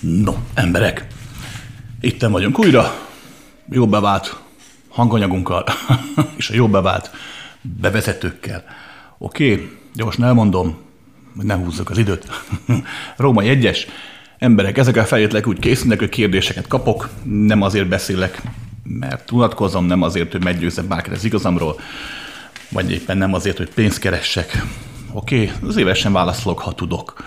No, emberek, itten vagyunk újra, jó bevált hanganyagunkkal, és a jó bevált bevezetőkkel. Oké, okay, gyorsan elmondom, hogy ne húzzuk az időt. Római egyes, emberek, ezek a feltételek úgy készülnek, hogy kérdéseket kapok, nem azért beszélek, mert unatkozom, nem azért, hogy meggyőzzek bárkit az igazamról, vagy éppen nem azért, hogy pénzt keressek. Oké, okay, az évesen válaszolok, ha tudok.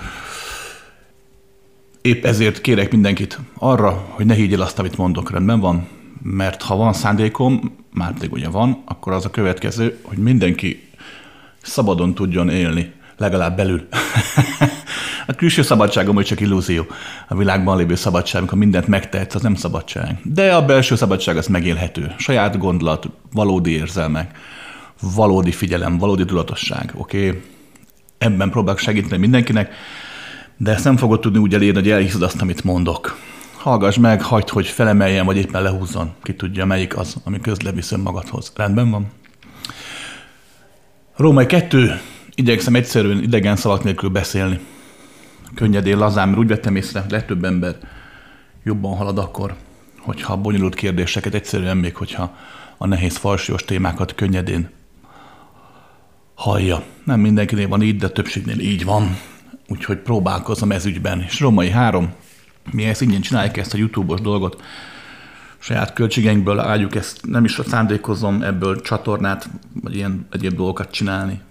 Épp ezért kérek mindenkit arra, hogy ne higgyél azt, amit mondok, rendben van? Mert ha van szándékom, már pedig ugye van, akkor az a következő, hogy mindenki szabadon tudjon élni, legalább belül. a külső szabadságom hogy csak illúzió. A világban lévő szabadság, amikor mindent megtehetsz, az nem szabadság. De a belső szabadság az megélhető. Saját gondolat, valódi érzelmek, valódi figyelem, valódi tudatosság. Oké? Okay? Ebben próbálok segíteni mindenkinek, de ezt nem fogod tudni úgy elérni, hogy elhiszed azt, amit mondok. Hallgass meg, hagyd, hogy felemeljen, vagy éppen lehúzzon. Ki tudja, melyik az, ami közle visz magadhoz. Rendben van? Római kettő, igyekszem egyszerűen idegen szavak nélkül beszélni. Könnyedén, lazán, mert úgy vettem észre, legtöbb ember jobban halad akkor, hogyha bonyolult kérdéseket egyszerűen még, hogyha a nehéz falsúlyos témákat könnyedén hallja. Nem mindenkinél van így, de többségnél így van úgyhogy próbálkozom ez ügyben. És Romai 3, mi ezt ingyen csináljuk ezt a YouTube-os dolgot, saját költségeinkből álljuk ezt, nem is szándékozom ebből csatornát, vagy ilyen egyéb dolgokat csinálni.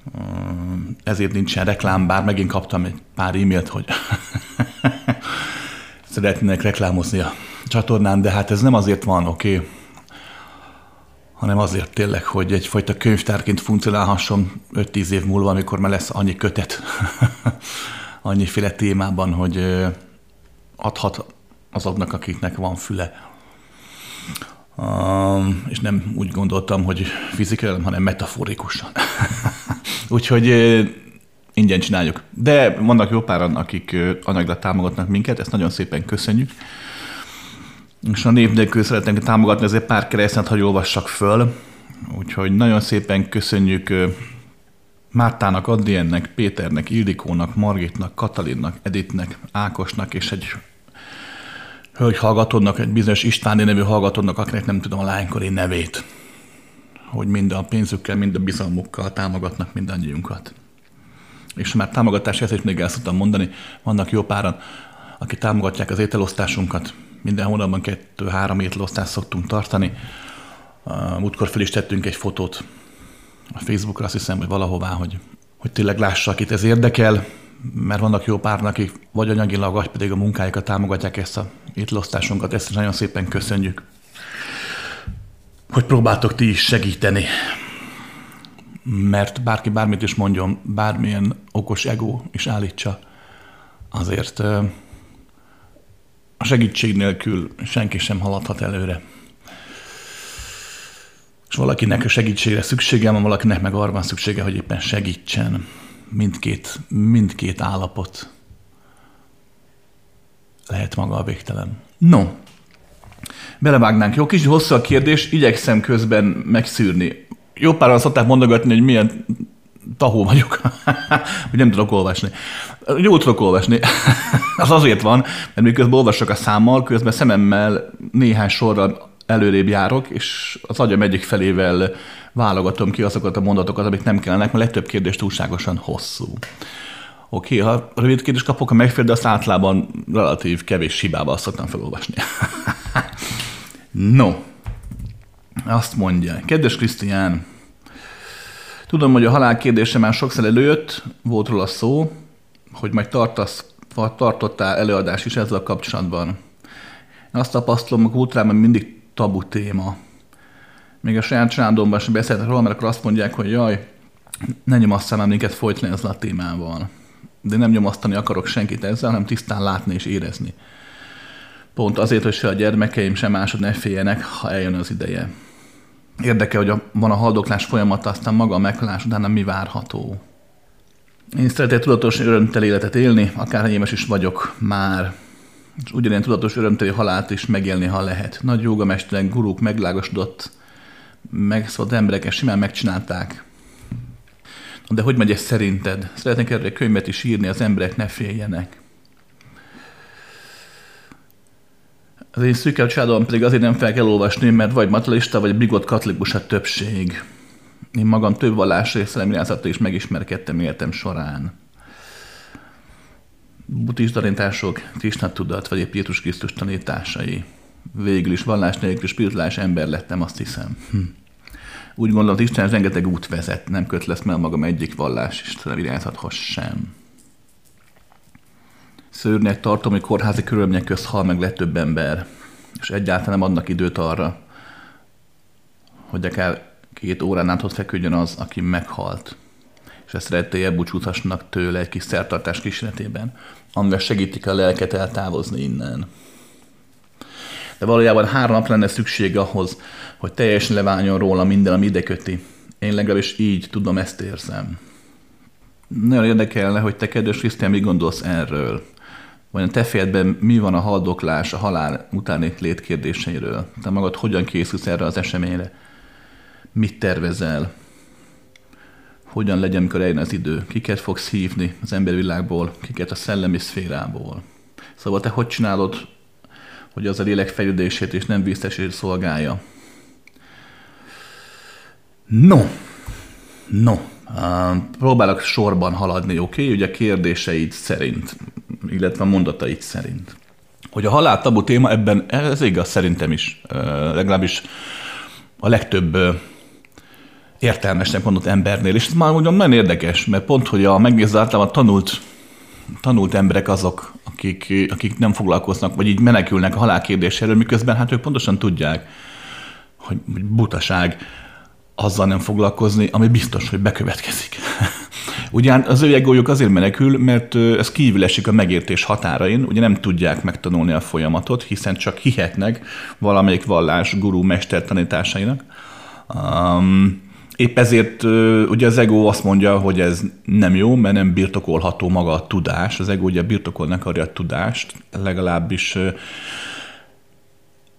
Ezért nincsen reklám, bár megint kaptam egy pár e-mailt, hogy szeretnének reklámozni a csatornán, de hát ez nem azért van, oké, okay? hanem azért tényleg, hogy egyfajta könyvtárként funkcionálhasson 5-10 év múlva, amikor már lesz annyi kötet, annyiféle témában, hogy adhat azoknak, akiknek van füle. És nem úgy gondoltam, hogy fizikailag, hanem metaforikusan. Úgyhogy ingyen csináljuk. De vannak jó páran, akik anyagra támogatnak minket, ezt nagyon szépen köszönjük. És a név nélkül szeretnénk támogatni, ezért pár keresztet, hogy olvassak föl. Úgyhogy nagyon szépen köszönjük Mártának, Adriennek, Péternek, Ildikónak, Margitnak, Katalinnak, Editnek, Ákosnak és egy hölgy hallgatónak, egy bizonyos Istváni nevű hallgatónak, akinek nem tudom a lánykori nevét, hogy mind a pénzükkel, mind a bizalmukkal támogatnak mindannyiunkat. És már támogatás ezt is még el szoktam mondani, vannak jó páran, akik támogatják az ételosztásunkat, minden hónapban kettő-három ételosztást szoktunk tartani. Múltkor fel is tettünk egy fotót Facebookra azt hiszem, hogy valahová, hogy, hogy tényleg lássa, akit ez érdekel, mert vannak jó pár, akik vagy anyagilag, vagy pedig a munkájukat támogatják ezt a étlosztásunkat, ezt nagyon szépen köszönjük, hogy próbáltok ti is segíteni. Mert bárki bármit is mondjon, bármilyen okos ego is állítsa, azért a segítség nélkül senki sem haladhat előre és valakinek segítségre szüksége van, valakinek meg arra van szüksége, hogy éppen segítsen. Mindkét, mindkét állapot lehet maga a végtelen. No, belevágnánk. Jó, kicsit hosszú a kérdés, igyekszem közben megszűrni. Jó páran szokták mondogatni, hogy milyen tahó vagyok, hogy nem tudok olvasni. Jó tudok olvasni. az azért van, mert miközben olvasok a számmal, közben szememmel néhány sorral előrébb járok, és az agyam egyik felével válogatom ki azokat a mondatokat, amik nem kellnek, mert legtöbb kérdés túlságosan hosszú. Oké, ha rövid kérdést kapok, a megfér, de azt általában relatív kevés hibával szoktam felolvasni. no, azt mondja, kedves Krisztián, tudom, hogy a halál kérdése már sokszor előjött, volt róla szó, hogy majd tartasz, tartottál előadás is ezzel kapcsolatban. Én azt tapasztalom, hogy kultúrában mindig tabu téma. Még a saját családomban sem beszéltek róla, mert akkor azt mondják, hogy jaj, ne nyomasztál már minket folytani ezzel a témával. De nem nyomasztani akarok senkit ezzel, hanem tisztán látni és érezni. Pont azért, hogy se a gyermekeim, sem másod ne féljenek, ha eljön az ideje. Érdekel, hogy a, van a haldoklás folyamata, aztán maga a meghalás utána mi várható. Én szeretnék tudatos örömtel életet élni, akár émes is vagyok már, és ugyanilyen tudatos örömteli halált is megélni, ha lehet. Nagy jogamesterek, guruk meglágosodott, megszólt emberek ezt simán megcsinálták. De hogy megy ez szerinted? Szeretnék erre egy könyvet is írni, az emberek ne féljenek. Az én szűkebb családom pedig azért nem fel kell olvasni, mert vagy materialista, vagy bigott katolikus a többség. Én magam több vallás részlemirázattal is megismerkedtem életem során. Buddhista tanítások, Krishna tudat, vagy épp Jézus Krisztus tanításai. Végül is vallás nélkül spirituális ember lettem, azt hiszem. Hm. Úgy gondolom, hogy Isten rengeteg út vezet, nem köt lesz meg magam egyik vallás és virágzathoz sem. Szörnyek tartom, hogy kórházi körülmények közt hal meg legtöbb ember, és egyáltalán nem adnak időt arra, hogy akár két órán át ott feküdjön az, aki meghalt, és ezt rettéje búcsúzhassanak tőle egy kis szertartás kísérletében, amivel segítik a lelket eltávozni innen. De valójában három nap lenne szükség ahhoz, hogy teljesen leváljon róla minden, ami ide köti. Én legalábbis így tudom, ezt érzem. Nagyon érdekelne, hogy te, kedves Krisztián, mit gondolsz erről? Vagy a te fejedben mi van a haldoklás, a halál utáni létkérdéseiről? Te magad hogyan készülsz erre az eseményre? Mit tervezel? Hogyan legyen, amikor eljön az idő? Kiket fogsz hívni az embervilágból, kiket a szellemi szférából? Szóval te hogy csinálod, hogy az a lélek fejlődését és nem víztesét szolgálja? No, no, uh, próbálok sorban haladni, oké? Okay? Ugye a kérdéseid szerint, illetve a mondataid szerint. Hogy a halál tabu téma ebben, ez igaz szerintem is, legalábbis a legtöbb értelmesnek mondott embernél, és ez már mondjam nagyon érdekes, mert pont, hogy a megnéző általában tanult, tanult emberek azok, akik, akik nem foglalkoznak, vagy így menekülnek a halál kérdéséről, miközben hát ők pontosan tudják, hogy, butaság azzal nem foglalkozni, ami biztos, hogy bekövetkezik. Ugyan az ő egójuk azért menekül, mert ez kívül esik a megértés határain, ugye nem tudják megtanulni a folyamatot, hiszen csak hihetnek valamelyik vallás gurú mester tanításainak. Um, épp ezért ugye az ego azt mondja, hogy ez nem jó, mert nem birtokolható maga a tudás. Az ego ugye birtokolni akarja a tudást, legalábbis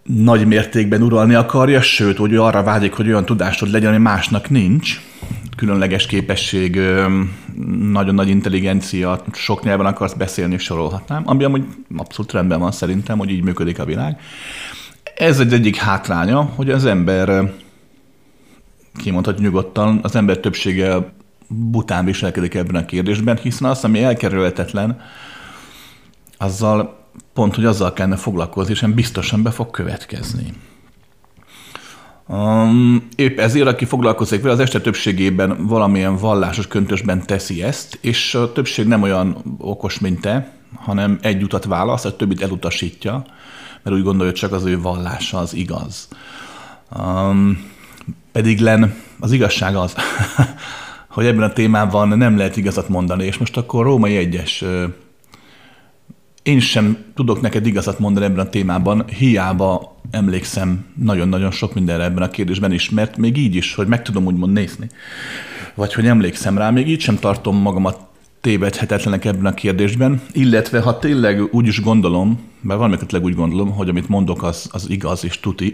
nagy mértékben uralni akarja, sőt, hogy arra vágyik, hogy olyan tudásod legyen, ami másnak nincs, különleges képesség, nagyon nagy intelligencia, sok nyelven akarsz beszélni, sorolhatnám, ami amúgy abszolút rendben van szerintem, hogy így működik a világ. Ez egy egyik hátránya, hogy az ember, kimondhatja nyugodtan, az ember többsége bután viselkedik ebben a kérdésben, hiszen az, ami elkerülhetetlen, azzal pont, hogy azzal kellene foglalkozni, és biztosan be fog következni. Um, épp ezért, aki foglalkozik vele, az este többségében valamilyen vallásos köntösben teszi ezt, és a többség nem olyan okos, mint te, hanem egy utat választ, a többit elutasítja, mert úgy gondolja, hogy csak az ő vallása az igaz. Um, pedig len az igazság az, hogy ebben a témában nem lehet igazat mondani, és most akkor római egyes én sem tudok neked igazat mondani ebben a témában, hiába emlékszem nagyon-nagyon sok mindenre ebben a kérdésben is, mert még így is, hogy meg tudom úgymond nézni, vagy hogy emlékszem rá, még így sem tartom magamat tévedhetetlenek ebben a kérdésben, illetve ha tényleg úgy is gondolom, mert valamiket úgy gondolom, hogy amit mondok, az, az igaz és tuti,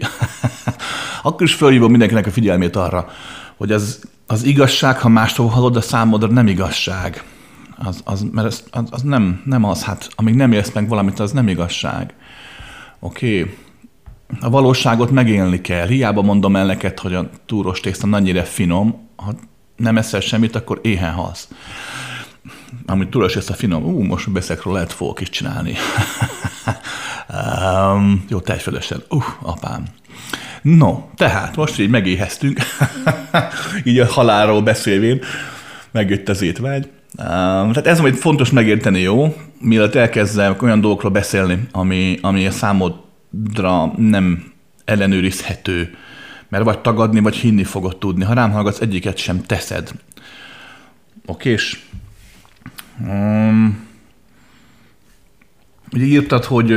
akkor is felhívom mindenkinek a figyelmét arra, hogy az, az igazság, ha mástól hallod, a számodra nem igazság az, az, mert ez, az, az nem, nem az, hát amíg nem élsz meg valamit, az nem igazság. Oké, okay. a valóságot megélni kell. Hiába mondom el neked, hogy a túros tészta annyira finom, ha nem eszel semmit, akkor éhen halsz. Amit túros tészta finom, ú, most beszekről lehet fogok is csinálni. um, jó, tejfölösen. Uh, apám. No, tehát most így megéheztünk, így a halálról beszélvén, megjött az étvágy. Tehát ez, amit fontos megérteni, jó, mielőtt elkezdem olyan dolgokról beszélni, ami, ami a számodra nem ellenőrizhető, mert vagy tagadni, vagy hinni fogod tudni. Ha rám hallgatsz, egyiket sem teszed. és Um, ugye írtad, hogy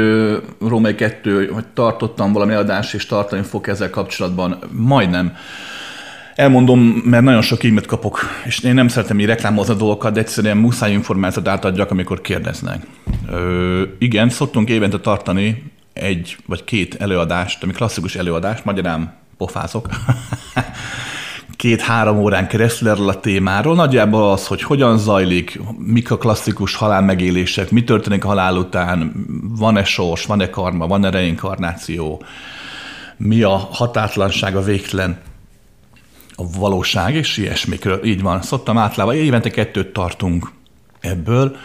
Római 2, hogy tartottam valami adást, és tartani fog ezzel kapcsolatban. Majdnem. Elmondom, mert nagyon sok e kapok, és én nem szeretem így reklámozni a dolgokat, de egyszerűen muszáj információt átadjak, amikor kérdeznek. Ö, igen, szoktunk évente tartani egy vagy két előadást, ami klasszikus előadást, magyarán pofázok. két-három órán keresztül erről a témáról. Nagyjából az, hogy hogyan zajlik, mik a klasszikus halálmegélések, mi történik a halál után, van-e sors, van-e karma, van-e reinkarnáció, mi a hatátlanság, a végtelen, a valóság, és ilyesmikről. Így van. Szoktam általában, évente kettőt tartunk ebből,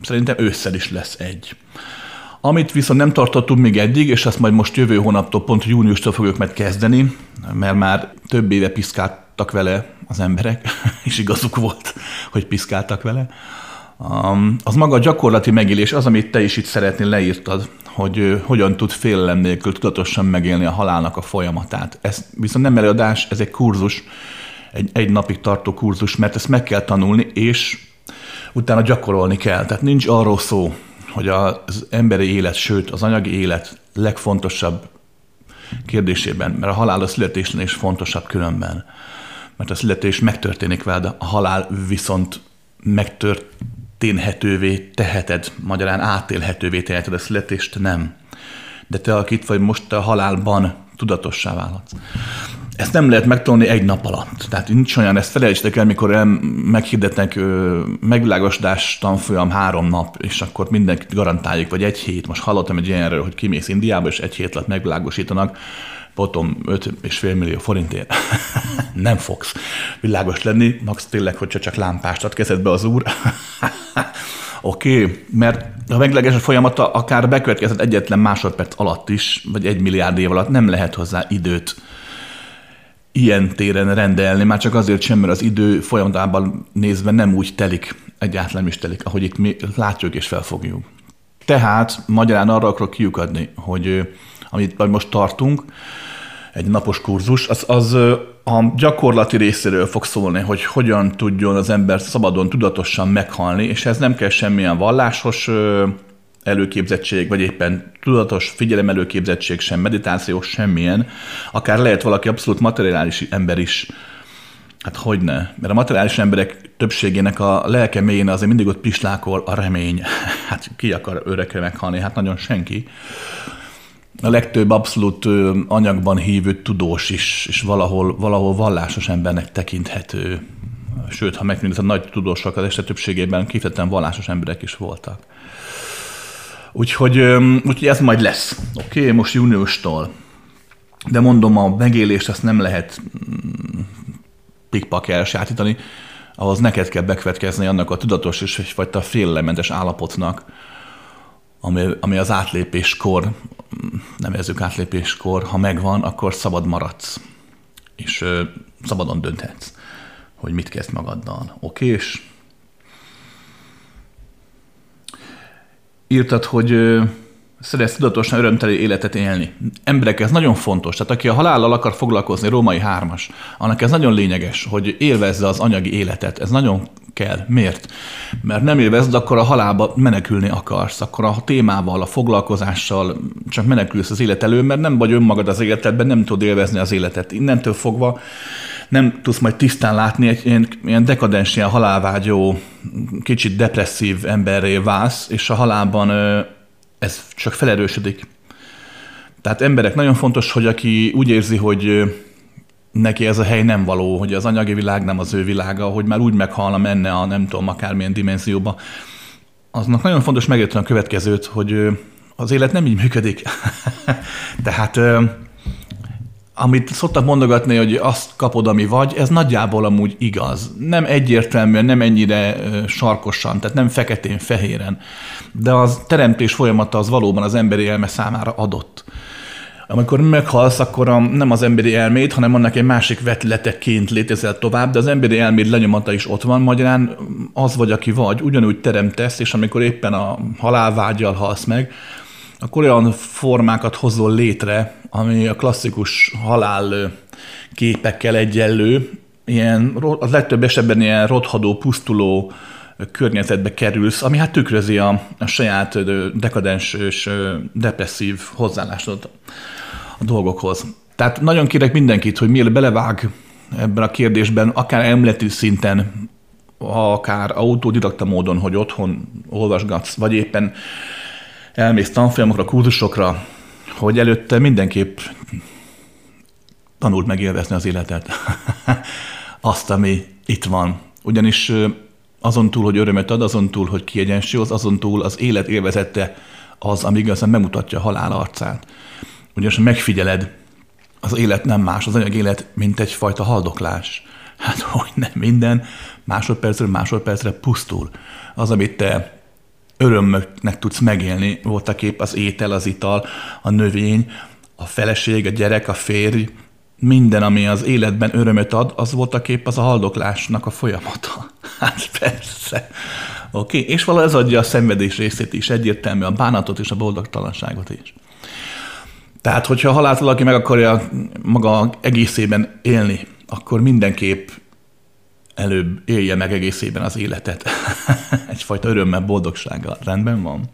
szerintem ősszel is lesz egy. Amit viszont nem tartottunk még eddig, és azt majd most jövő hónaptól, pont júniustól fogjuk meg kezdeni, mert már több éve piszkáltak vele az emberek, és igazuk volt, hogy piszkáltak vele. Um, az maga a gyakorlati megélés, az, amit te is itt szeretnél leírtad, hogy hogyan tud félelem nélkül tudatosan megélni a halálnak a folyamatát. Ez viszont nem előadás, ez egy kurzus, egy, egy napig tartó kurzus, mert ezt meg kell tanulni, és utána gyakorolni kell. Tehát nincs arról szó, hogy az emberi élet, sőt az anyagi élet legfontosabb kérdésében, mert a halál a születésnél is fontosabb különben. Mert a születés megtörténik veled, a halál viszont megtörténhetővé teheted, magyarán átélhetővé teheted a születést, nem. De te, akit vagy most a halálban tudatossá válhatsz. Ezt nem lehet megtanulni egy nap alatt. Tehát nincs olyan, ezt felejtsetek el, mikor el meghirdetnek megvilágosodás tanfolyam három nap, és akkor mindenkit garantáljuk, vagy egy hét. Most hallottam egy ilyenről, hogy kimész Indiába, és egy hét alatt megvilágosítanak, potom 5,5 millió forintért. nem fogsz világos lenni, max tényleg, hogyha csak lámpást ad kezedbe az úr. Oké, okay, mert a megleges folyamata akár bekövetkezett egyetlen másodperc alatt is, vagy egy milliárd év alatt nem lehet hozzá időt ilyen téren rendelni, már csak azért sem, mert az idő folyamatában nézve nem úgy telik, egyáltalán nem is telik, ahogy itt mi látjuk és felfogjuk. Tehát magyarán arra akarok kiukadni, hogy amit most tartunk, egy napos kurzus, az, az a gyakorlati részéről fog szólni, hogy hogyan tudjon az ember szabadon, tudatosan meghalni, és ez nem kell semmilyen vallásos előképzettség, vagy éppen tudatos figyelem előképzettség sem, meditáció semmilyen, akár lehet valaki abszolút materiális ember is, Hát hogy ne? Mert a materiális emberek többségének a lelke mélyén azért mindig ott pislákol a remény. Hát ki akar örökre meghalni? Hát nagyon senki. A legtöbb abszolút anyagban hívő tudós is, és valahol, valahol vallásos embernek tekinthető. Sőt, ha megnézed, a nagy tudósok az este többségében kifejezetten vallásos emberek is voltak. Úgyhogy, úgyhogy ez majd lesz. Oké, okay, most júniustól. De mondom, a megélést ezt nem lehet mm, pikpak elsátítani, ahhoz neked kell bekövetkezni annak a tudatos és egyfajta félelementes állapotnak, ami, ami az átlépéskor, mm, nevezzük átlépéskor, ha megvan, akkor szabad maradsz. És ö, szabadon dönthetsz, hogy mit kezd magaddal. Oké, és írtad, hogy szeretsz tudatosan örömteli életet élni. Emberek, ez nagyon fontos. Tehát aki a halállal akar foglalkozni, római hármas, annak ez nagyon lényeges, hogy élvezze az anyagi életet. Ez nagyon kell. Miért? Mert nem élvezd, akkor a halálba menekülni akarsz. Akkor a témával, a foglalkozással csak menekülsz az élet elő, mert nem vagy önmagad az életedben, nem tudod élvezni az életet. Innentől fogva nem tudsz majd tisztán látni, egy ilyen, ilyen dekadens, ilyen halálvágyó, kicsit depresszív emberré válsz, és a halálban ez csak felerősödik. Tehát emberek, nagyon fontos, hogy aki úgy érzi, hogy neki ez a hely nem való, hogy az anyagi világ nem az ő világa, hogy már úgy meghalna, menne a nem tudom, akármilyen dimenzióba, aznak nagyon fontos megérteni a következőt, hogy az élet nem így működik. Tehát amit szoktak mondogatni, hogy azt kapod, ami vagy, ez nagyjából amúgy igaz. Nem egyértelműen, nem ennyire sarkosan, tehát nem feketén-fehéren. De az teremtés folyamata az valóban az emberi elme számára adott. Amikor meghalsz, akkor a, nem az emberi elmét, hanem annak egy másik vetületeként létezel tovább, de az emberi elméd lenyomata is ott van, magyarán az vagy, aki vagy, ugyanúgy teremtesz, és amikor éppen a halálvágyal halsz meg, akkor olyan formákat hozol létre, ami a klasszikus halál képekkel egyenlő, ilyen, a legtöbb esetben ilyen rothadó, pusztuló környezetbe kerülsz, ami hát tükrözi a, a saját dekadens és depresszív hozzáállásod a dolgokhoz. Tehát nagyon kérek mindenkit, hogy mielőtt belevág ebben a kérdésben, akár emleti szinten, akár autodidakta módon, hogy otthon olvasgatsz, vagy éppen elmész tanfolyamokra, kurzusokra, hogy előtte mindenképp tanult megélvezni az életet. azt, ami itt van. Ugyanis azon túl, hogy örömet ad, azon túl, hogy kiegyensúlyoz, azon túl az élet élvezette az, ami igazán bemutatja a halál arcát. Ugyanis megfigyeled, az élet nem más, az anyag élet, mint egyfajta haldoklás. Hát hogy nem minden másodpercről másodpercre pusztul. Az, amit te örömnek tudsz megélni, volt a kép az étel, az ital, a növény, a feleség, a gyerek, a férj, minden, ami az életben örömöt ad, az volt a kép az a haldoklásnak a folyamata. Hát persze. Oké, okay. és valahogy ez adja a szenvedés részét is, egyértelmű a bánatot és a boldogtalanságot is. Tehát, hogyha a halált valaki meg akarja maga egészében élni, akkor mindenképp előbb élje meg egészében az életet. Egyfajta örömmel, boldogsággal. Rendben van?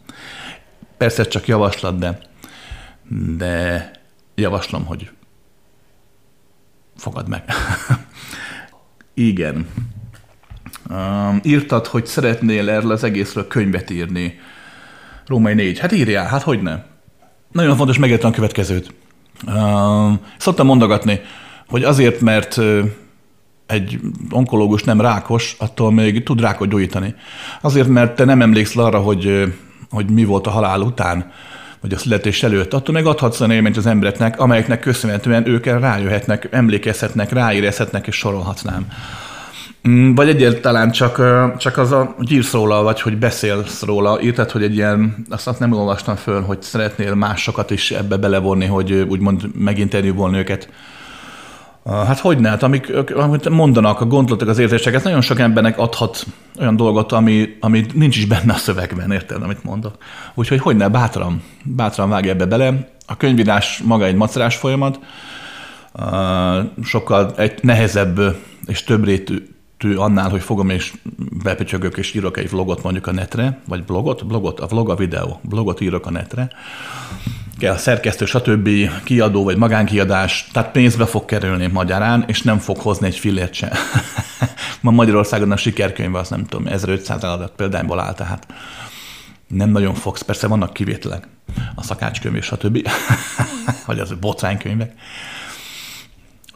Persze csak javaslat, de, de javaslom, hogy fogad meg. Igen. Um, írtad, hogy szeretnél erről az egészről könyvet írni. Római négy. Hát írjál, hát hogy nem. Nagyon fontos megérteni a következőt. Um, szoktam mondogatni, hogy azért, mert egy onkológus nem rákos, attól még tud rákot gyógyítani. Azért, mert te nem emlékszel arra, hogy, hogy mi volt a halál után, vagy a születés előtt, attól meg adhatsz a élményt az embereknek, amelyeknek köszönhetően ők rájöhetnek, emlékezhetnek, ráérezhetnek, és sorolhatnám. Mm, vagy egyáltalán csak, csak az a gyírsz róla, vagy hogy beszélsz róla, írtad, hogy egy ilyen, azt, azt nem olvastam föl, hogy szeretnél másokat is ebbe belevonni, hogy úgymond meginterjúvolni őket. Hát hogy ne? Hát amik, amit mondanak, a gondolatok, az érzések, ez nagyon sok embernek adhat olyan dolgot, ami, ami nincs is benne a szövegben, érted, amit mondok. Úgyhogy hogy ne, bátran, bátran vágj ebbe bele. A könyvírás maga egy macerás folyamat, sokkal egy nehezebb és több rétű annál, hogy fogom és bepöcsögök és írok egy vlogot mondjuk a netre, vagy blogot, blogot, a vlog a videó, blogot írok a netre, kell szerkesztő, stb. kiadó vagy magánkiadás, tehát pénzbe fog kerülni magyarán, és nem fog hozni egy fillért se. Ma Magyarországon a sikerkönyv az nem tudom, 1500 eladat példányból áll, tehát nem nagyon fogsz, persze vannak kivételek, a szakácskönyv és stb. vagy az botránykönyvek.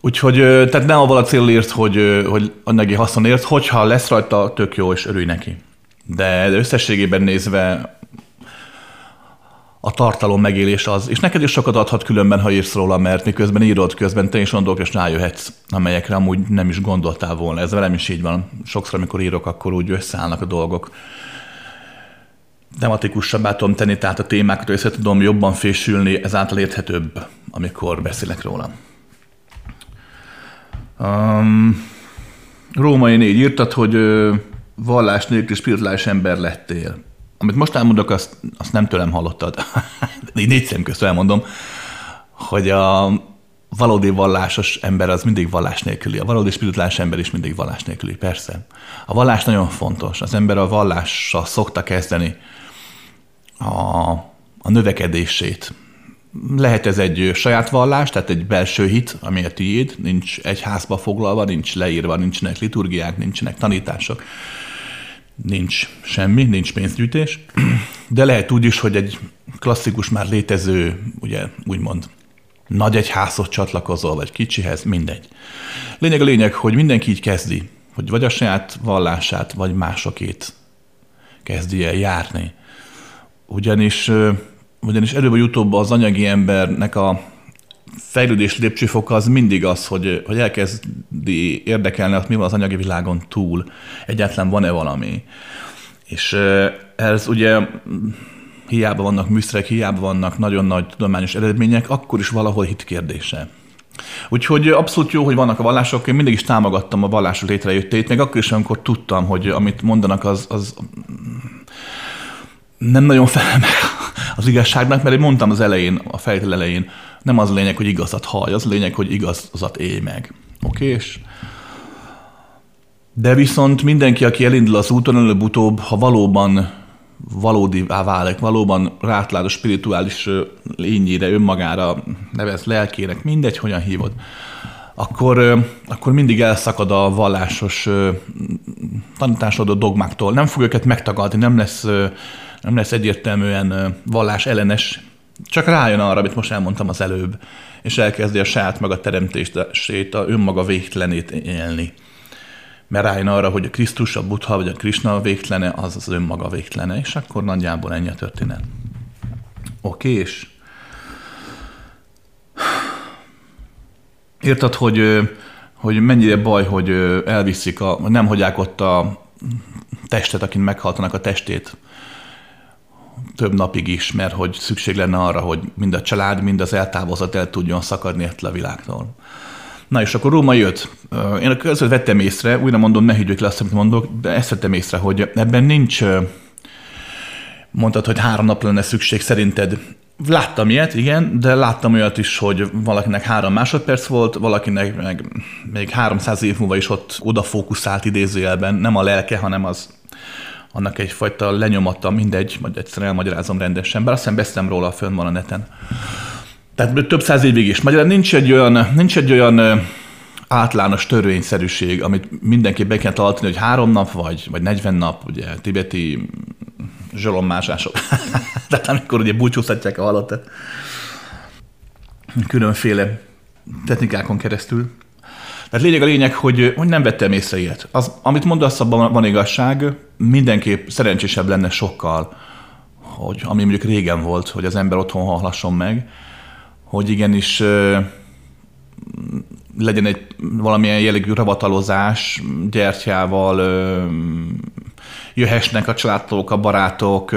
Úgyhogy, tehát ne avval a cél ért, hogy, hogy anyagi haszonért, hogyha lesz rajta, tök jó, és örülj neki. De összességében nézve a tartalom megélés az, és neked is sokat adhat különben, ha írsz róla, mert miközben írod, közben te is olyan dolgok, és rájöhetsz, amelyekre amúgy nem is gondoltál volna. Ez velem is így van. Sokszor, amikor írok, akkor úgy összeállnak a dolgok. Tematikusabbá tudom tenni, tehát a témákat össze tudom jobban fésülni, ezáltal érthetőbb, amikor beszélek róla. Um, Római négy írtad, hogy vallás nélkül spirituális ember lettél amit most elmondok, azt, azt nem tőlem hallottad. Így négy szem közt elmondom, hogy a valódi vallásos ember az mindig vallás nélküli. A valódi spirituális ember is mindig vallás nélküli, persze. A vallás nagyon fontos. Az ember a vallással szokta kezdeni a, a növekedését. Lehet ez egy saját vallás, tehát egy belső hit, ami a tiéd, nincs egy házba foglalva, nincs leírva, nincsenek liturgiák, nincsenek tanítások nincs semmi, nincs pénzgyűjtés, de lehet úgy is, hogy egy klasszikus, már létező, ugye úgymond nagy egyházhoz csatlakozol, vagy kicsihez, mindegy. Lényeg a lényeg, hogy mindenki így kezdi, hogy vagy a saját vallását, vagy másokét kezdi el járni. Ugyanis, ugyanis előbb vagy utóbb az anyagi embernek a fejlődés lépcsőfoka az mindig az, hogy, hogy elkezdi érdekelni, hogy mi van az anyagi világon túl, egyáltalán van-e valami. És ez ugye hiába vannak műszerek, hiába vannak nagyon nagy tudományos eredmények, akkor is valahol hit kérdése. Úgyhogy abszolút jó, hogy vannak a vallások, én mindig is támogattam a vallások létrejöttét, még akkor is, amikor tudtam, hogy amit mondanak, az, az nem nagyon felel meg az igazságnak, mert én mondtam az elején, a fejtel elején, nem az a lényeg, hogy igazat hallj, az a lényeg, hogy igazat élj meg. Oké? És de viszont mindenki, aki elindul az úton, előbb-utóbb, ha valóban valódivá válik, valóban rátlát a spirituális lényére, önmagára, nevez lelkének, mindegy, hogyan hívod, akkor, akkor mindig elszakad a vallásos tanításod a dogmáktól. Nem fog őket megtagadni, nem lesz, nem lesz egyértelműen vallás ellenes csak rájön arra, amit most elmondtam az előbb, és elkezdi a saját maga teremtését, a önmaga végtelenét élni. mert rájön arra, hogy a Krisztus, a Buddha vagy a Krishna végtelene, az az önmaga végtelene, és akkor nagyjából ennyi a történet. Oké, és érted, hogy, hogy mennyire baj, hogy elviszik, a, nem hagyják ott a testet, akin meghaltanak a testét több napig is, mert hogy szükség lenne arra, hogy mind a család, mind az eltávozat el tudjon szakadni ettől a világtól. Na és akkor Róma jött. Én a között vettem észre, újra mondom, ne higgyük le azt, amit mondok, de ezt vettem észre, hogy ebben nincs, mondtad, hogy három nap lenne szükség szerinted. Láttam ilyet, igen, de láttam olyat is, hogy valakinek három másodperc volt, valakinek meg még 300 év múlva is ott odafókuszált idézőjelben, nem a lelke, hanem az annak egyfajta lenyomata, mindegy, majd egyszer elmagyarázom rendesen, bár azt hiszem beszélem róla, fönn van a neten. Tehát több száz évig is. Magyarán nincs egy olyan, nincs egy olyan átlános törvényszerűség, amit mindenki be kell tartani, hogy három nap vagy, vagy 40 nap, ugye tibeti zsalommásások. Tehát amikor ugye búcsúztatják a halottat különféle technikákon keresztül. Tehát lényeg a lényeg, hogy, hogy nem vettem észre ilyet. Az, amit mondasz, abban van igazság, mindenképp szerencsésebb lenne sokkal, hogy ami mondjuk régen volt, hogy az ember otthon hallasson meg, hogy igenis legyen egy valamilyen jellegű ravatalozás gyertyával, jöhessnek a családok, a barátok,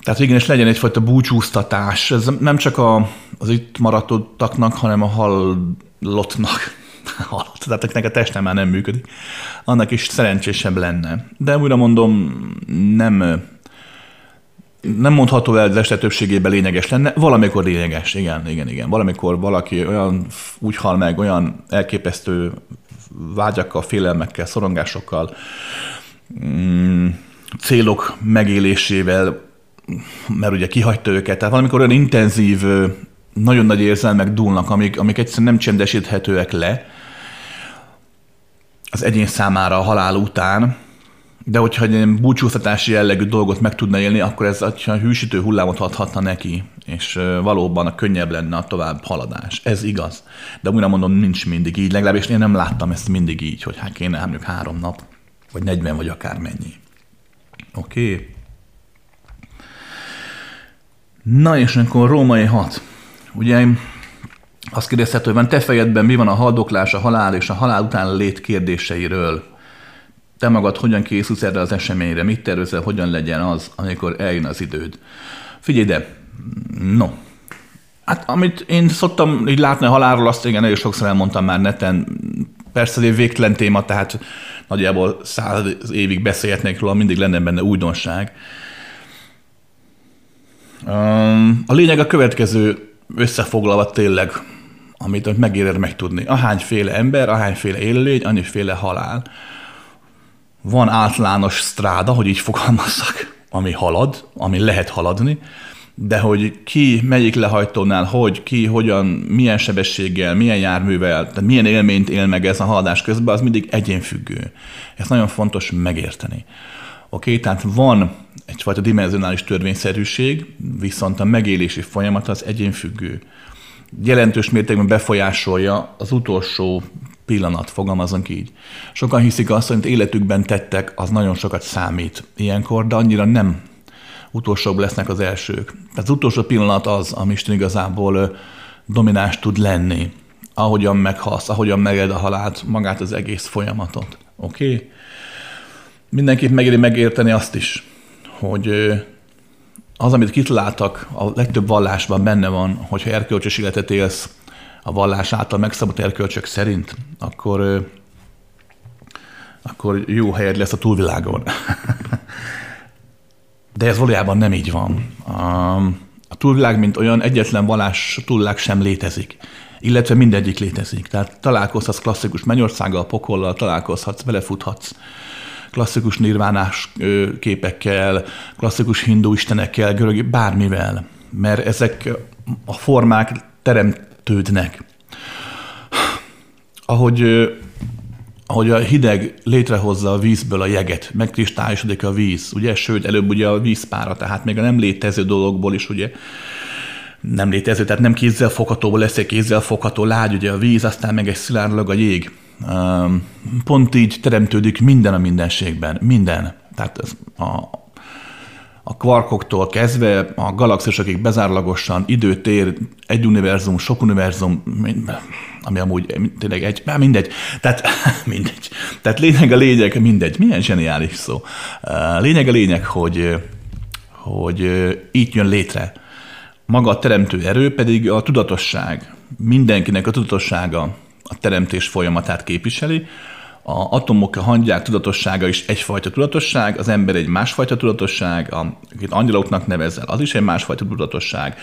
tehát igenis legyen egyfajta búcsúztatás. Ez nem csak a, az itt maradottaknak, hanem a halottnak, halott, tehát akinek a teste már nem működik, annak is szerencsésebb lenne. De újra mondom, nem nem mondható el, az este többségében lényeges lenne, valamikor lényeges, igen, igen, igen. Valamikor valaki olyan úgy hal meg, olyan elképesztő vágyakkal, félelmekkel, szorongásokkal, mm, célok megélésével, mert ugye kihagyta őket, tehát valamikor olyan intenzív, nagyon nagy érzelmek dúlnak, amik, amik egyszerűen nem csendesíthetőek le az egyén számára a halál után, de hogyha egy ilyen búcsúztatási jellegű dolgot meg tudna élni, akkor ez a hűsítő hullámot adhatna neki, és valóban a könnyebb lenne a tovább haladás. Ez igaz. De újra mondom, nincs mindig így, legalábbis én nem láttam ezt mindig így, hogy hát kéne mondjuk három nap, vagy 40, vagy akár mennyi. Oké. Okay. Na és akkor római hat. Ugye azt kérdezhető, van te fejedben mi van a haldoklás, a halál és a halál után lét kérdéseiről? Te magad hogyan készülsz erre az eseményre, mit tervezel, hogyan legyen az, amikor eljön az időd. Figyelj ide, no, Hát amit én szoktam így látni a halálról, azt igen, nagyon sokszor elmondtam már neten, persze egy végtelen téma, tehát nagyjából száz évig beszélhetnék róla, mindig lenne benne újdonság. A lényeg a következő összefoglalva tényleg, amit megéred megtudni. Ahányféle ember, ahányféle élőlény, annyiféle halál van általános stráda, hogy így fogalmazzak, ami halad, ami lehet haladni, de hogy ki melyik lehajtónál, hogy, ki, hogyan, milyen sebességgel, milyen járművel, tehát milyen élményt él meg ez a haladás közben, az mindig egyénfüggő. Ezt nagyon fontos megérteni. Oké, okay? tehát van egyfajta dimenzionális törvényszerűség, viszont a megélési folyamat az egyénfüggő. Jelentős mértékben befolyásolja az utolsó pillanat, fogalmazunk így. Sokan hiszik azt, hogy életükben tettek, az nagyon sokat számít ilyenkor, de annyira nem utolsóbb lesznek az elsők. Az utolsó pillanat az, ami Isten igazából domináns tud lenni. Ahogyan meghalsz, ahogyan meged a halált, magát az egész folyamatot. Oké? Okay? Mindenképp megéri megérteni azt is, hogy az, amit kitaláltak, a legtöbb vallásban benne van, hogyha erkölcsös életet élsz, a vallás által megszabott erkölcsök szerint, akkor, akkor jó helyed lesz a túlvilágon. De ez valójában nem így van. A túlvilág, mint olyan, egyetlen vallás túlvilág sem létezik. Illetve mindegyik létezik. Tehát találkozhatsz klasszikus mennyországgal, pokollal, találkozhatsz, belefuthatsz klasszikus nirvánás képekkel, klasszikus hindu istenekkel, görög, bármivel. Mert ezek a formák teremt, tődnek. Ahogy, ahogy a hideg létrehozza a vízből a jeget, megkristályosodik a víz, ugye, sőt, előbb ugye a vízpára, tehát még a nem létező dologból is ugye nem létező, tehát nem kézzel foghatóból lesz egy kézzel fogható lágy, ugye a víz, aztán meg egy szilárdlag a jég. Pont így teremtődik minden a mindenségben. Minden. Tehát ez a, a kvarkoktól kezdve a galaxisokig bezárlagosan időtér, egy univerzum, sok univerzum, ami amúgy tényleg egy, már mindegy, tehát mindegy. Tehát lényeg a lényeg, mindegy, milyen zseniális szó. Lényeg a lényeg, hogy, hogy így jön létre. Maga a teremtő erő pedig a tudatosság. Mindenkinek a tudatossága a teremtés folyamatát képviseli, a atomok, a hangyák tudatossága is egyfajta tudatosság, az ember egy másfajta tudatosság, akit angyaloknak nevezel, az is egy másfajta tudatosság,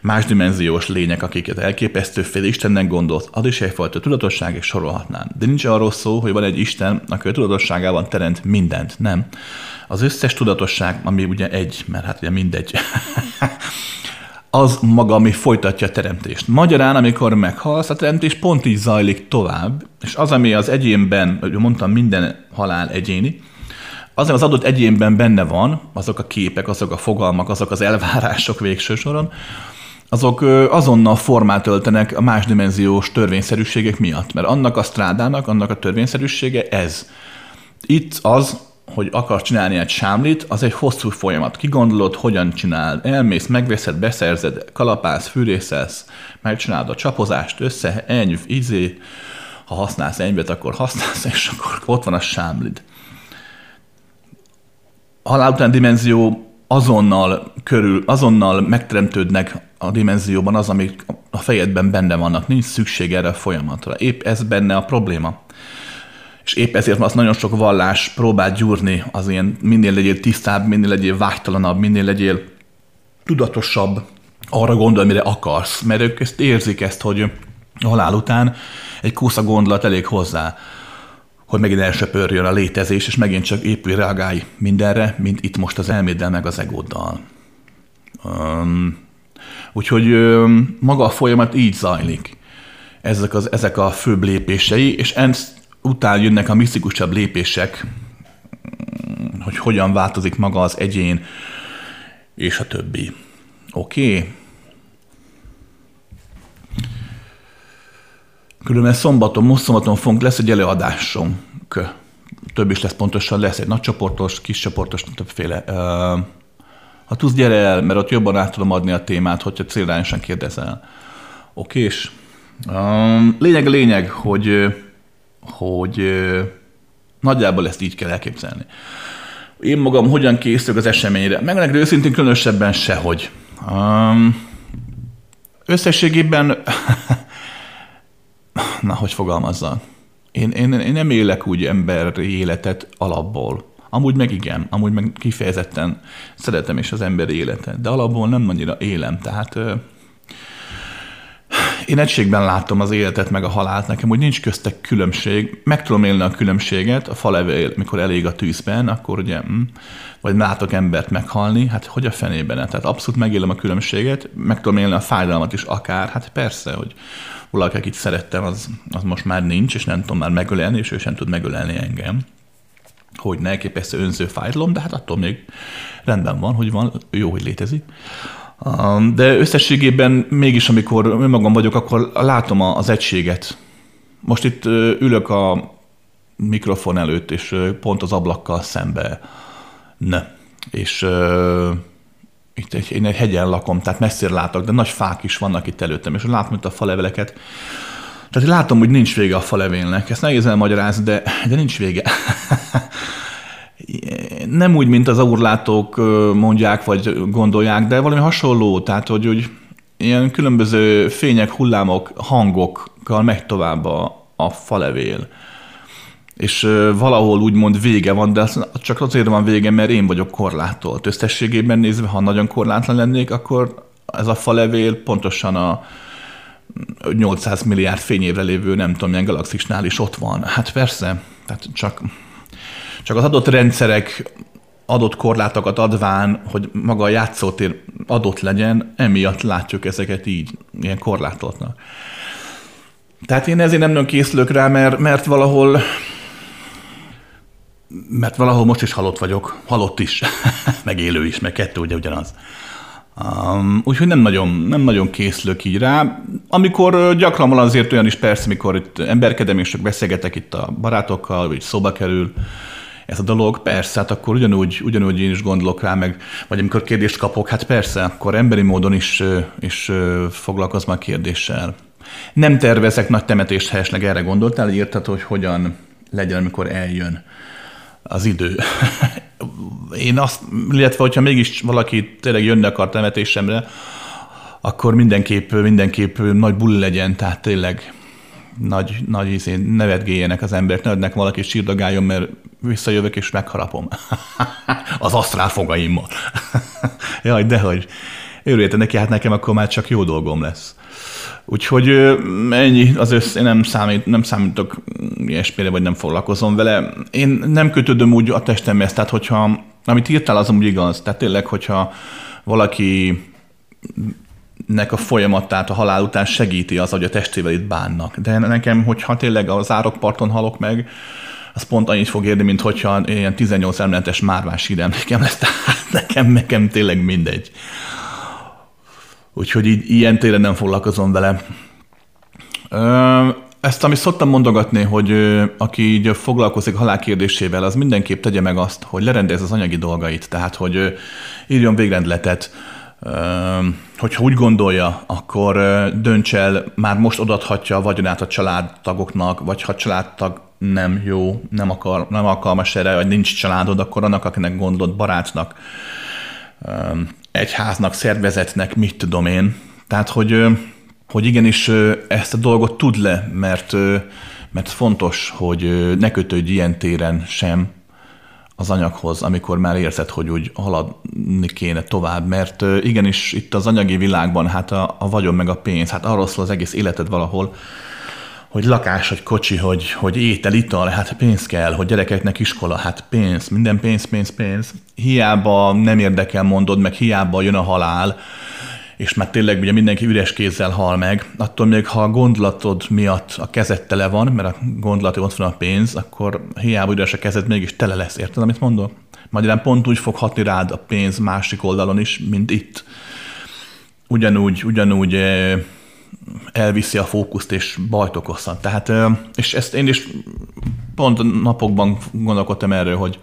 más dimenziós lények, akiket elképesztő fél Istennek gondolsz, az is egyfajta tudatosság, és sorolhatnám. De nincs arról szó, hogy van egy Isten, aki a tudatosságában teremt mindent, nem. Az összes tudatosság, ami ugye egy, mert hát ugye mindegy, az maga, ami folytatja a teremtést. Magyarán, amikor meghalsz, a teremtés pont így zajlik tovább, és az, ami az egyénben, hogy mondtam, minden halál egyéni, az, az adott egyénben benne van, azok a képek, azok a fogalmak, azok az elvárások végső soron, azok azonnal formát öltenek a másdimenziós törvényszerűségek miatt, mert annak a strádának, annak a törvényszerűsége ez. Itt az, hogy akarsz csinálni egy sámlit, az egy hosszú folyamat. Kigondolod, hogyan csinálod. Elmész, megveszed, beszerzed, kalapálsz, fűrészelsz, megcsinálod a csapozást, össze, enyv, izé. Ha használsz enyvet, akkor használsz, és akkor ott van a sámlid. A halál után dimenzió azonnal körül, azonnal megteremtődnek a dimenzióban az, amik a fejedben benne vannak. Nincs szükség erre a folyamatra. Épp ez benne a probléma és épp ezért az nagyon sok vallás próbál gyúrni az ilyen minél legyél tisztább, minél legyél vágytalanabb, minél legyél tudatosabb, arra gondol, mire akarsz, mert ők ezt érzik ezt, hogy a halál után egy kósza gondolat elég hozzá, hogy megint elsöpörjön a létezés, és megint csak épül reagálj mindenre, mint itt most az elméddel meg az egóddal. Um, úgyhogy um, maga a folyamat így zajlik. Ezek, az, ezek a főbb lépései, és ezt után jönnek a misztikusabb lépések, hogy hogyan változik maga az egyén, és a többi. Oké? Okay? Különben szombaton, most szombaton fogunk, lesz egy előadásunk. Több is lesz pontosan, lesz egy nagycsoportos, kiscsoportos, többféle. Ha tudsz, gyere el, mert ott jobban át tudom adni a témát, hogyha célrányosan kérdezel. Oké, és lényeg a lényeg, hogy hogy nagyjából ezt így kell elképzelni. Én magam hogyan készülök az eseményre? Megmondjuk őszintén különösebben sehogy. Um, összességében, na, hogy fogalmazzak? Én, én, én nem élek úgy emberi életet alapból. Amúgy meg igen, amúgy meg kifejezetten szeretem is az emberi életet, de alapból nem annyira élem, tehát én egységben látom az életet meg a halált, nekem úgy nincs köztek különbség. Meg tudom élni a különbséget, a falevél, mikor elég a tűzben, akkor ugye, hm, vagy látok embert meghalni, hát hogy a fenében? Tehát abszolút megélem a különbséget, meg tudom élni a fájdalmat is akár, hát persze, hogy valaki, akit szerettem, az, az most már nincs, és nem tudom már megölelni, és ő sem tud megölelni engem hogy ne elképesztő önző fájdalom, de hát attól még rendben van, hogy van, jó, hogy létezik. De összességében mégis, amikor önmagam vagyok, akkor látom az egységet. Most itt ülök a mikrofon előtt, és pont az ablakkal szembe. Ne. És uh, itt egy, én egy hegyen lakom, tehát messzire látok, de nagy fák is vannak itt előttem, és látom itt a faleveleket. Tehát látom, hogy nincs vége a falevélnek. Ezt nehéz elmagyarázni, de, de nincs vége. nem úgy, mint az aurlátók mondják, vagy gondolják, de valami hasonló, tehát hogy, hogy ilyen különböző fények, hullámok, hangokkal megy tovább a, a falevél. És valahol úgymond vége van, de csak azért van vége, mert én vagyok korlátolt. Összességében nézve, ha nagyon korlátlan lennék, akkor ez a falevél pontosan a 800 milliárd fényévre lévő nem tudom milyen galaxisnál is ott van. Hát persze, tehát csak csak az adott rendszerek adott korlátokat adván, hogy maga a játszótér adott legyen, emiatt látjuk ezeket így, ilyen korlátoltnak. Tehát én ezért nem nagyon készülök rá, mert, mert valahol mert valahol most is halott vagyok, halott is, meg élő is, meg kettő ugye ugyanaz. Um, úgyhogy nem nagyon, nem nagyon készülök így rá. Amikor gyakran van azért olyan is persze, amikor itt emberkedem és csak beszélgetek itt a barátokkal, vagy szóba kerül ez a dolog, persze, hát akkor ugyanúgy, ugyanúgy én is gondolok rá, meg, vagy amikor kérdést kapok, hát persze, akkor emberi módon is, is foglalkozom a kérdéssel. Nem tervezek nagy temetést, ha esetleg erre gondoltál, írtad, hogy hogyan legyen, amikor eljön az idő. Én azt, illetve hogyha mégis valaki tényleg jönne akar temetésemre, akkor mindenképp, mindenképp nagy buli legyen, tehát tényleg nagy, nagy izé, nevetgéljenek az embert, ne adnak valaki sírdagáljon, mert visszajövök és megharapom. az asztrál fogaimmal. Jaj, dehogy. Örüljétek neki, hát nekem akkor már csak jó dolgom lesz. Úgyhogy ennyi, az össz, én nem, számít, nem számítok ilyesmire, vagy nem foglalkozom vele. Én nem kötődöm úgy a testemhez, tehát hogyha, amit írtál, az úgy igaz. Tehát tényleg, hogyha valaki nek a folyamatát a halál után segíti az, hogy a testével itt bánnak. De nekem, hogyha tényleg az árokparton halok meg, az pont annyit fog érni, mint hogyha ilyen 18 emeletes márvás híremlékem lesz, tehát nekem, nekem tényleg mindegy. Úgyhogy így, ilyen téren nem foglalkozom vele. Ezt, amit szoktam mondogatni, hogy aki így foglalkozik halál kérdésével, az mindenképp tegye meg azt, hogy lerendez az anyagi dolgait. Tehát, hogy írjon végrendletet, hogyha úgy gondolja, akkor dönts el, már most odathatja a vagyonát a családtagoknak, vagy ha családtag nem jó, nem, akar, nem alkalmas erre, vagy nincs családod, akkor annak, akinek gondolod, barátnak, egyháznak, szervezetnek, mit tudom én. Tehát, hogy, hogy igenis ezt a dolgot tud le, mert, mert fontos, hogy ne kötődj ilyen téren sem az anyaghoz, amikor már érzed, hogy úgy haladni kéne tovább, mert igenis itt az anyagi világban hát a, a vagyon meg a pénz, hát arról szól az egész életed valahol, hogy lakás, hogy kocsi, hogy, hogy étel, ital, hát pénz kell, hogy gyerekeknek iskola, hát pénz, minden pénz, pénz, pénz. Hiába nem érdekel, mondod, meg hiába jön a halál, és már tényleg ugye mindenki üres kézzel hal meg, attól még ha a gondolatod miatt a kezed tele van, mert a gondolatod ott van a pénz, akkor hiába üres a kezed, mégis tele lesz. Érted, amit mondok? Magyarán pont úgy fog hatni rád a pénz másik oldalon is, mint itt. Ugyanúgy, ugyanúgy elviszi a fókuszt és bajt okozhat. Tehát, és ezt én is pont napokban gondolkodtam erről, hogy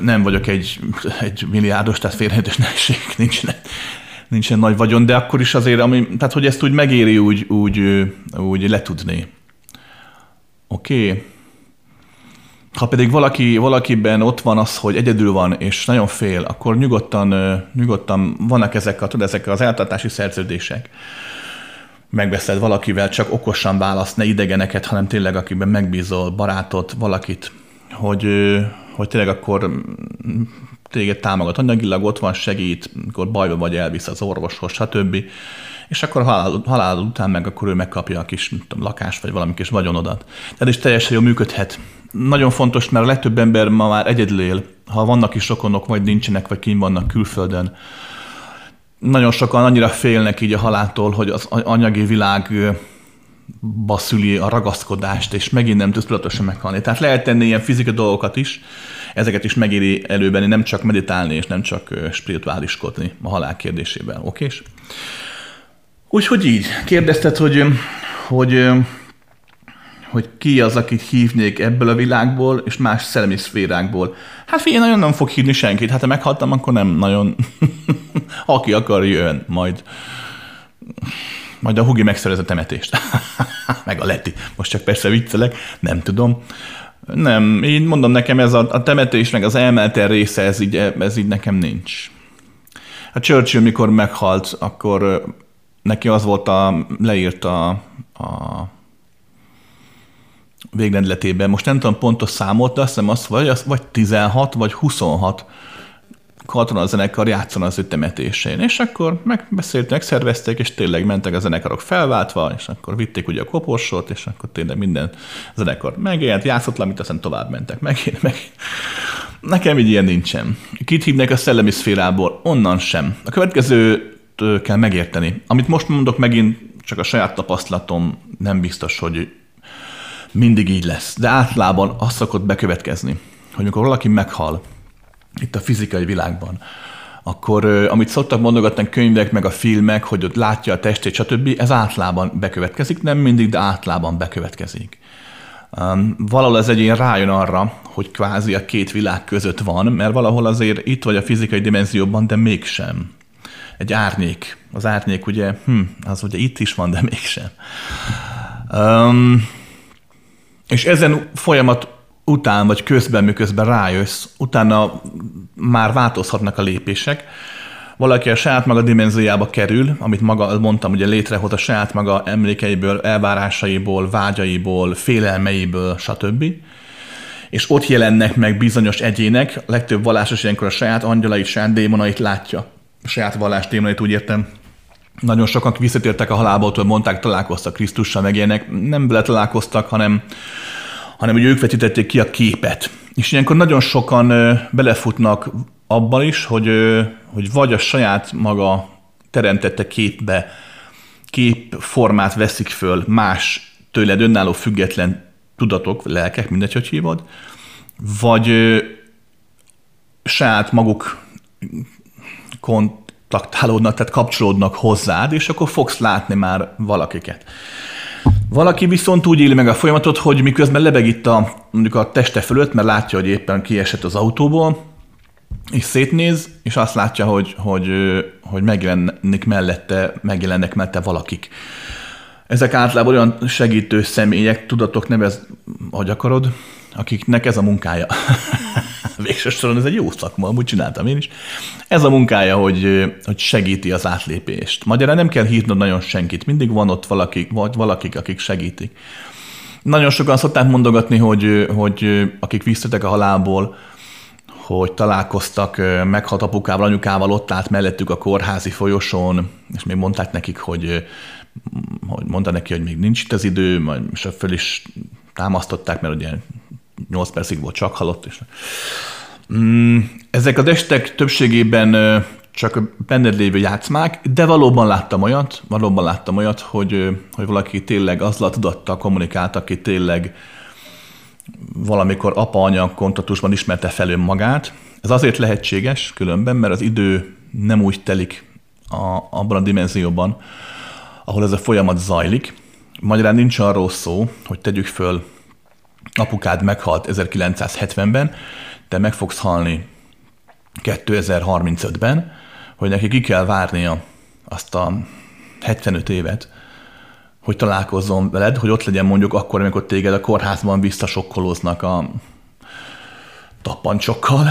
nem vagyok egy, egy milliárdos, tehát félrehetős nehézség nincsen, nincsen nagy vagyon, de akkor is azért, ami, tehát hogy ezt úgy megéri úgy, úgy, úgy letudni. Oké. Okay. Ha pedig valaki, valakiben ott van az, hogy egyedül van, és nagyon fél, akkor nyugodtan, nyugodtan vannak ezek, a, tudod, ezek az eltartási szerződések megbeszéled valakivel, csak okosan választ, ne idegeneket, hanem tényleg akiben megbízol, barátot, valakit, hogy, hogy tényleg akkor téged támogat anyagilag, ott van, segít, amikor bajba vagy, elvisz az orvoshoz, stb. És akkor halál, halál után meg akkor ő megkapja a kis tudom, lakást, vagy valami kis vagyonodat. Tehát is teljesen jól működhet. Nagyon fontos, mert a legtöbb ember ma már egyedül él. Ha vannak is rokonok, vagy nincsenek, vagy kim vannak külföldön, nagyon sokan annyira félnek így a haláltól, hogy az anyagi világ szüli a ragaszkodást, és megint nem tudsz tudatosan meghalni. Tehát lehet tenni ilyen fizikai dolgokat is, ezeket is megéri előbenni, nem csak meditálni, és nem csak spirituáliskodni a halál kérdésében. Okés? Úgyhogy így. Kérdezted, hogy, hogy, hogy ki az, akit hívnék ebből a világból, és más szellemi szférákból. Hát figyelj, nagyon nem fog hívni senkit. Hát ha meghaltam, akkor nem nagyon. Aki akar, jön. Majd majd a Hugi megszerez a temetést. Meg a Leti. Most csak persze viccelek, nem tudom. Nem, én mondom nekem, ez a, a temetés, meg az elmelter része, ez így, ez így nekem nincs. A Churchill, mikor meghalt, akkor neki az volt a, leírta a, a végrendletében, most nem tudom pontos számot, de azt hiszem az vagy, az vagy 16 vagy 26 katonazenekar játszana az ő temetésén. És akkor megbeszélték, megszervezték, és tényleg mentek a zenekarok felváltva, és akkor vitték ugye a koporsót, és akkor tényleg minden zenekar megjelent, játszott amit aztán tovább mentek. Megint, megint. Nekem így ilyen nincsen. Kit hívnek a szellemi szférából? Onnan sem. A következőt kell megérteni. Amit most mondok megint, csak a saját tapasztalatom nem biztos, hogy mindig így lesz. De általában az szokott bekövetkezni, hogy amikor valaki meghal, itt a fizikai világban, akkor amit szoktak mondogatni könyvek, meg a filmek, hogy ott látja a testét, stb., ez általában bekövetkezik, nem mindig, de általában bekövetkezik. Um, valahol az egyén rájön arra, hogy kvázi a két világ között van, mert valahol azért itt vagy a fizikai dimenzióban, de mégsem. Egy árnyék. Az árnyék ugye, hm, az ugye itt is van, de mégsem. Um, és ezen folyamat után vagy közben, miközben rájössz, utána már változhatnak a lépések. Valaki a saját maga dimenziójába kerül, amit maga mondtam, ugye létrehoz a saját maga emlékeiből, elvárásaiból, vágyaiból, félelmeiből, stb. És ott jelennek meg bizonyos egyének, a legtöbb vallásos ilyenkor a saját angyalait, saját démonait látja. A saját vallás démonait úgy értem, nagyon sokan visszatértek a halálból, mondták, találkoztak Krisztussal, meg ilyenek. Nem vele találkoztak, hanem hanem hogy ők vetítették ki a képet. És ilyenkor nagyon sokan belefutnak abban is, hogy, hogy vagy a saját maga teremtette képbe, képformát veszik föl más tőled önálló független tudatok, lelkek, mindegy, hogy hívod, vagy saját maguk kontaktálódnak, tehát kapcsolódnak hozzád, és akkor fogsz látni már valakiket. Valaki viszont úgy éli meg a folyamatot, hogy miközben lebeg itt a, mondjuk a teste fölött, mert látja, hogy éppen kiesett az autóból, és szétnéz, és azt látja, hogy, hogy, hogy megjelennek mellette, megjelennek mellette valakik. Ezek általában olyan segítő személyek, tudatok nevez, hogy akarod, akiknek ez a munkája. Végső soron ez egy jó szakma, amúgy csináltam én is. Ez a munkája, hogy, hogy segíti az átlépést. Magyarán nem kell hívnod nagyon senkit, mindig van ott valaki, vagy valakik, akik segítik. Nagyon sokan szokták mondogatni, hogy, hogy akik visszatek a halálból, hogy találkoztak meghalt apukával, anyukával, ott állt mellettük a kórházi folyosón, és még mondták nekik, hogy, hogy mondta neki, hogy még nincs itt az idő, majd és föl is támasztották, mert ugye 8 percig volt csak halott. És... Mm, ezek a destek többségében csak benned lévő játszmák, de valóban láttam olyat, valóban láttam olyat, hogy, hogy valaki tényleg azzal tudattal kommunikált, aki tényleg valamikor apa-anya kontaktusban ismerte fel önmagát. Ez azért lehetséges különben, mert az idő nem úgy telik a, abban a dimenzióban, ahol ez a folyamat zajlik. Magyarán nincs arról szó, hogy tegyük föl apukád meghalt 1970-ben, te meg fogsz halni 2035-ben, hogy neki ki kell várnia azt a 75 évet, hogy találkozzon veled, hogy ott legyen mondjuk akkor, amikor téged a kórházban visszasokkolóznak a tappancsokkal,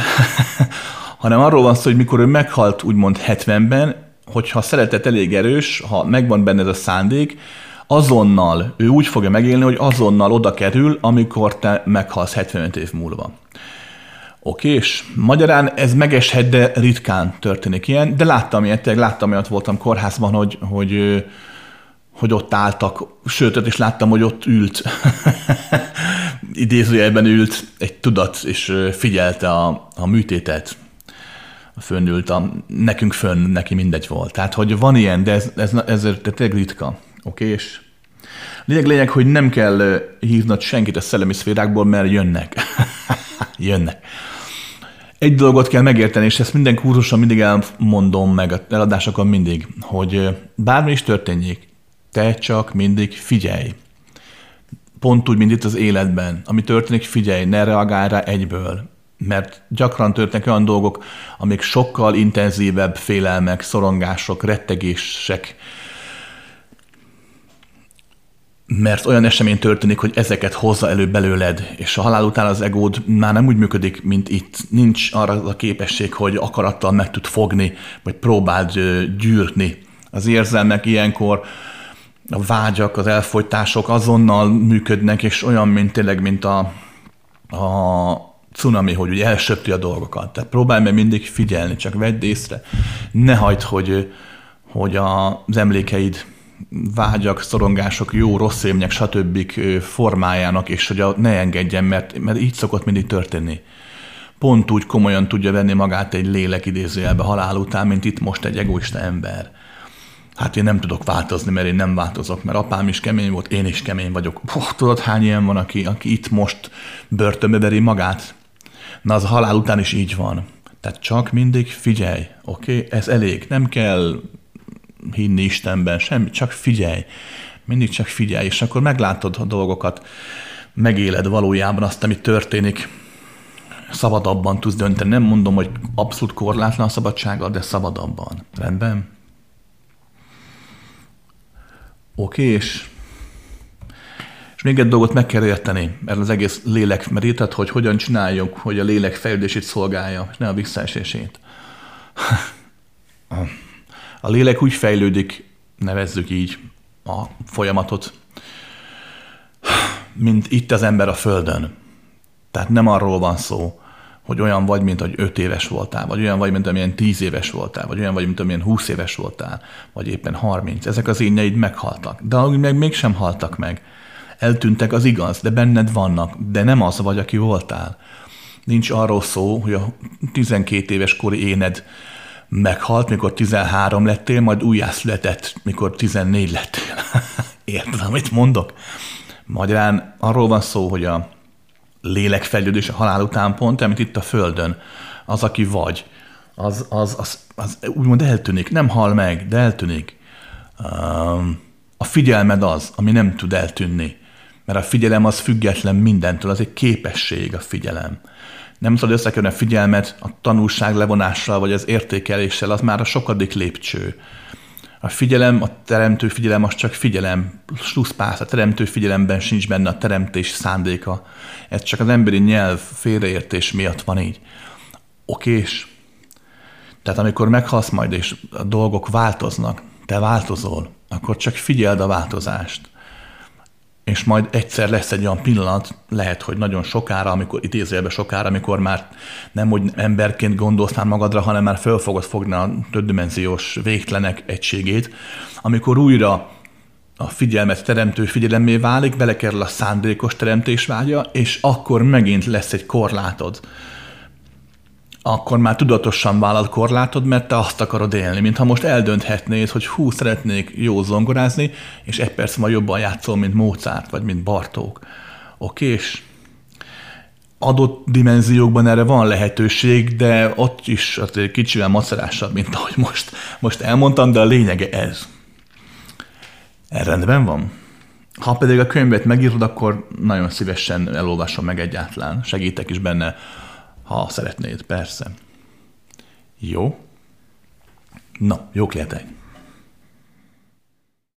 hanem arról van szó, hogy mikor ő meghalt úgymond 70-ben, hogyha szeretet elég erős, ha megvan benned a szándék, azonnal, ő úgy fogja megélni, hogy azonnal oda kerül, amikor te meghalsz 75 év múlva. Oké, és magyarán ez megeshet, de ritkán történik ilyen, de láttam ilyet, láttam olyat, voltam kórházban, hogy, hogy, hogy ott álltak, sőt, is láttam, hogy ott ült, idézőjelben ült egy tudat, és figyelte a, a műtétet, fönnült, a, nekünk fönn, neki mindegy volt. Tehát, hogy van ilyen, de ez, ez, ez, ez tényleg ritka. Oké, és lényeg, lényeg, hogy nem kell hívnod senkit a szellemi szférákból, mert jönnek. jönnek. Egy dolgot kell megérteni, és ezt minden kurzuson mindig elmondom meg, a eladásokon mindig, hogy bármi is történjék, te csak mindig figyelj. Pont úgy, mint itt az életben. Ami történik, figyelj, ne reagálj rá egyből. Mert gyakran történnek olyan dolgok, amik sokkal intenzívebb félelmek, szorongások, rettegések, mert olyan esemény történik, hogy ezeket hozza elő belőled, és a halál után az egód már nem úgy működik, mint itt. Nincs arra a képesség, hogy akarattal meg tud fogni, vagy próbáld gyűrni. Az érzelmek ilyenkor, a vágyak, az elfolytások azonnal működnek, és olyan, mint tényleg, mint a, a cunami, hogy ugye elsöpti a dolgokat. Tehát próbálj meg mindig figyelni, csak vedd észre. Ne hagyd, hogy, hogy az emlékeid vágyak, szorongások, jó, rossz élmények, stb. formájának, és hogy a, ne engedjen, mert, mert így szokott mindig történni. Pont úgy komolyan tudja venni magát egy lélek idézőjelbe halál után, mint itt most egy egoista ember. Hát én nem tudok változni, mert én nem változok, mert apám is kemény volt, én is kemény vagyok. Puh, tudod, hány ilyen van, aki, aki itt most börtönbe veri magát? Na, az halál után is így van. Tehát csak mindig figyelj, oké? Okay? Ez elég. Nem kell hinni Istenben, semmi, csak figyelj. Mindig csak figyelj, és akkor meglátod a dolgokat, megéled valójában azt, ami történik. Szabadabban tudsz dönteni. Nem mondom, hogy abszolút korlátlan a szabadsággal, de szabadabban. Rendben? Oké, és és még egy dolgot meg kell érteni, mert az egész lélek merítet, hogy hogyan csináljuk, hogy a lélek fejlődését szolgálja, és ne a visszaesését. A lélek úgy fejlődik, nevezzük így a folyamatot, mint itt az ember a Földön. Tehát nem arról van szó, hogy olyan vagy, mint hogy 5 éves voltál, vagy olyan vagy, mint amilyen 10 éves voltál, vagy olyan vagy, mint amilyen 20 éves voltál, vagy éppen 30. Ezek az énjeid meghaltak. De úgy meg mégsem haltak meg eltűntek, az igaz, de benned vannak, de nem az vagy, aki voltál. Nincs arról szó, hogy a 12 éves kori éned meghalt, mikor 13 lettél, majd újjászületett, mikor 14 lettél. Érted, amit mondok? Magyarán arról van szó, hogy a lélekfejlődés a halál után pont, amit itt a Földön, az, aki vagy, az, az, az, az úgymond eltűnik. Nem hal meg, de eltűnik. A figyelmed az, ami nem tud eltűnni. Mert a figyelem az független mindentől, az egy képesség a figyelem. Nem tudod összekerülni a figyelmet a tanulság levonással, vagy az értékeléssel, az már a sokadik lépcső. A figyelem, a teremtő figyelem, az csak figyelem, slusszpász, a teremtő figyelemben sincs benne a teremtés szándéka. Ez csak az emberi nyelv félreértés miatt van így. Okés? Tehát amikor meghalsz majd, és a dolgok változnak, te változol, akkor csak figyeld a változást és majd egyszer lesz egy olyan pillanat, lehet, hogy nagyon sokára, amikor idézőjelben sokára, amikor már nem úgy emberként gondolsz már magadra, hanem már föl fogod fogni a többdimenziós végtelenek egységét, amikor újra a figyelmet teremtő figyelemmé válik, belekerül a szándékos teremtés vágya, és akkor megint lesz egy korlátod akkor már tudatosan vállalt korlátod, mert te azt akarod élni, mintha most eldönthetnéd, hogy hú, szeretnék jó zongorázni, és egy perc ma jobban játszol, mint Mozart, vagy mint Bartók. Oké, és adott dimenziókban erre van lehetőség, de ott is azért kicsivel macerásabb, mint ahogy most, most elmondtam, de a lényege ez. Ez rendben van? Ha pedig a könyvet megírod, akkor nagyon szívesen elolvasom meg egyáltalán. Segítek is benne ha szeretnéd, persze. Jó? Na, jó kértek.